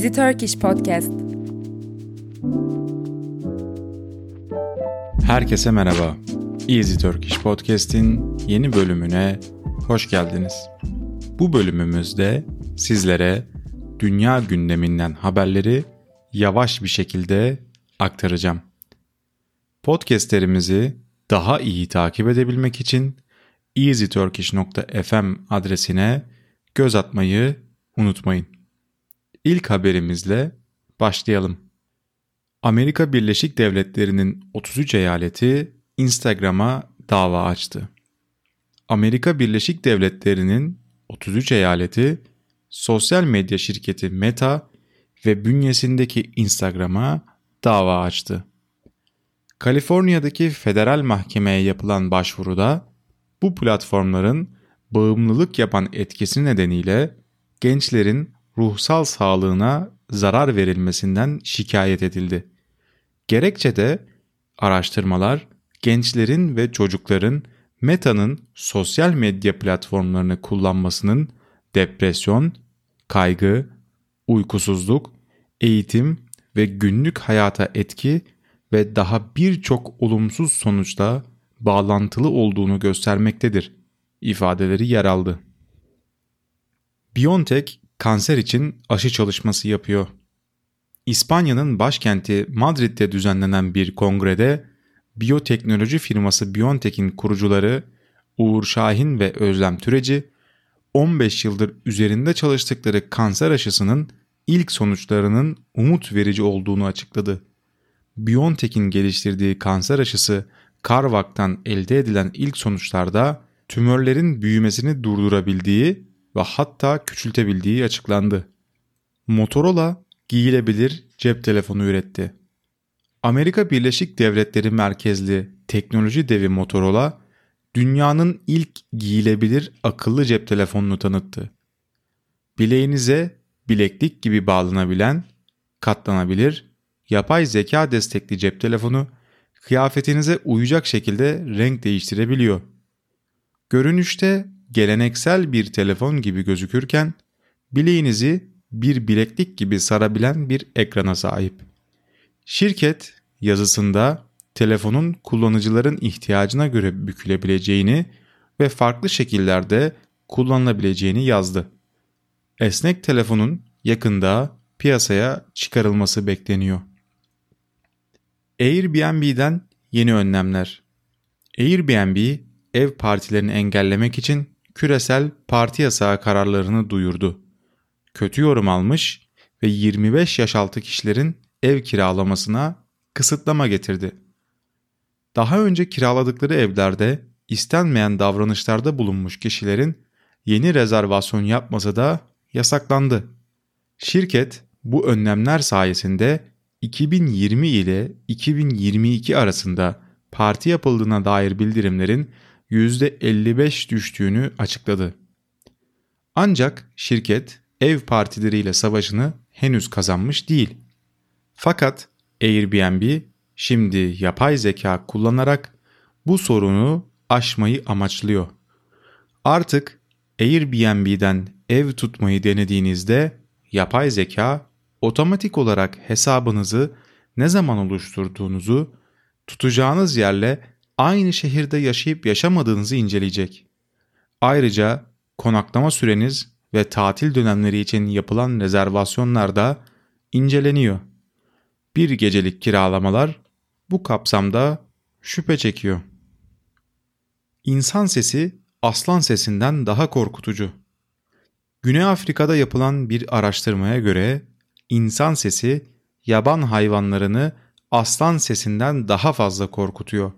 Easy Turkish Podcast. Herkese merhaba. Easy Turkish Podcast'in yeni bölümüne hoş geldiniz. Bu bölümümüzde sizlere dünya gündeminden haberleri yavaş bir şekilde aktaracağım. Podcastlerimizi daha iyi takip edebilmek için easyturkish.fm adresine göz atmayı unutmayın. İlk haberimizle başlayalım. Amerika Birleşik Devletleri'nin 33 eyaleti Instagram'a dava açtı. Amerika Birleşik Devletleri'nin 33 eyaleti sosyal medya şirketi Meta ve bünyesindeki Instagram'a dava açtı. Kaliforniya'daki federal mahkemeye yapılan başvuruda bu platformların bağımlılık yapan etkisi nedeniyle gençlerin ruhsal sağlığına zarar verilmesinden şikayet edildi. Gerekçe de araştırmalar gençlerin ve çocukların Meta'nın sosyal medya platformlarını kullanmasının depresyon, kaygı, uykusuzluk, eğitim ve günlük hayata etki ve daha birçok olumsuz sonuçla bağlantılı olduğunu göstermektedir ifadeleri yer aldı. BioNTech kanser için aşı çalışması yapıyor. İspanya'nın başkenti Madrid'de düzenlenen bir kongrede biyoteknoloji firması BioNTech'in kurucuları Uğur Şahin ve Özlem Türeci 15 yıldır üzerinde çalıştıkları kanser aşısının ilk sonuçlarının umut verici olduğunu açıkladı. BioNTech'in geliştirdiği kanser aşısı Carvac'tan elde edilen ilk sonuçlarda tümörlerin büyümesini durdurabildiği ve hatta küçültebildiği açıklandı. Motorola giyilebilir cep telefonu üretti. Amerika Birleşik Devletleri merkezli teknoloji devi Motorola, dünyanın ilk giyilebilir akıllı cep telefonunu tanıttı. Bileğinize bileklik gibi bağlanabilen, katlanabilir, yapay zeka destekli cep telefonu kıyafetinize uyacak şekilde renk değiştirebiliyor. Görünüşte geleneksel bir telefon gibi gözükürken bileğinizi bir bileklik gibi sarabilen bir ekrana sahip. Şirket yazısında telefonun kullanıcıların ihtiyacına göre bükülebileceğini ve farklı şekillerde kullanılabileceğini yazdı. Esnek telefonun yakında piyasaya çıkarılması bekleniyor. Airbnb'den yeni önlemler. Airbnb ev partilerini engellemek için küresel parti yasağı kararlarını duyurdu. Kötü yorum almış ve 25 yaş altı kişilerin ev kiralamasına kısıtlama getirdi. Daha önce kiraladıkları evlerde istenmeyen davranışlarda bulunmuş kişilerin yeni rezervasyon yapması da yasaklandı. Şirket bu önlemler sayesinde 2020 ile 2022 arasında parti yapıldığına dair bildirimlerin %55 düştüğünü açıkladı. Ancak şirket ev partileriyle savaşını henüz kazanmış değil. Fakat Airbnb şimdi yapay zeka kullanarak bu sorunu aşmayı amaçlıyor. Artık Airbnb'den ev tutmayı denediğinizde yapay zeka otomatik olarak hesabınızı ne zaman oluşturduğunuzu, tutacağınız yerle aynı şehirde yaşayıp yaşamadığınızı inceleyecek. Ayrıca konaklama süreniz ve tatil dönemleri için yapılan rezervasyonlar da inceleniyor. Bir gecelik kiralamalar bu kapsamda şüphe çekiyor. İnsan sesi aslan sesinden daha korkutucu. Güney Afrika'da yapılan bir araştırmaya göre insan sesi yaban hayvanlarını aslan sesinden daha fazla korkutuyor.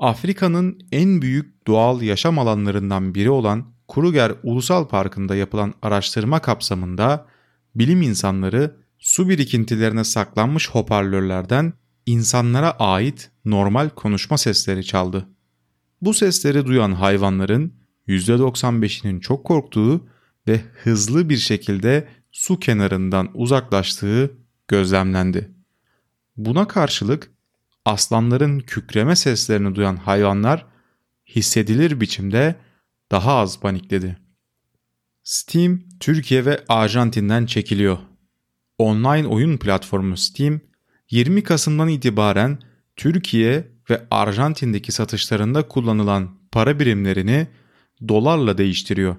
Afrika'nın en büyük doğal yaşam alanlarından biri olan Kruger Ulusal Parkı'nda yapılan araştırma kapsamında bilim insanları su birikintilerine saklanmış hoparlörlerden insanlara ait normal konuşma sesleri çaldı. Bu sesleri duyan hayvanların %95'inin çok korktuğu ve hızlı bir şekilde su kenarından uzaklaştığı gözlemlendi. Buna karşılık aslanların kükreme seslerini duyan hayvanlar hissedilir biçimde daha az panikledi. Steam Türkiye ve Arjantin'den çekiliyor. online oyun platformu Steam 20 Kasım'dan itibaren Türkiye ve Arjantin'deki satışlarında kullanılan para birimlerini dolarla değiştiriyor.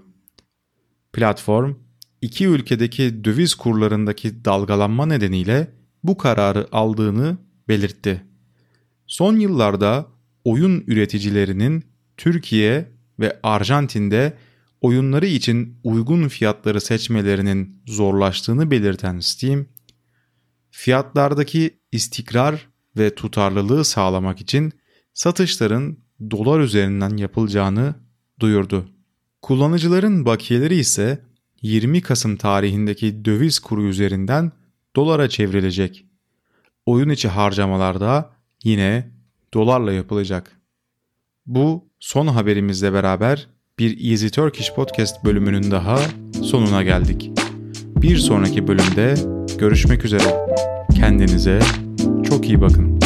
Platform iki ülkedeki döviz kurlarındaki dalgalanma nedeniyle bu kararı aldığını belirtti. Son yıllarda oyun üreticilerinin Türkiye ve Arjantin'de oyunları için uygun fiyatları seçmelerinin zorlaştığını belirten Steam, fiyatlardaki istikrar ve tutarlılığı sağlamak için satışların dolar üzerinden yapılacağını duyurdu. Kullanıcıların bakiyeleri ise 20 Kasım tarihindeki döviz kuru üzerinden dolara çevrilecek. Oyun içi harcamalarda yine dolarla yapılacak. Bu son haberimizle beraber bir Easy Turkish Podcast bölümünün daha sonuna geldik. Bir sonraki bölümde görüşmek üzere. Kendinize çok iyi bakın.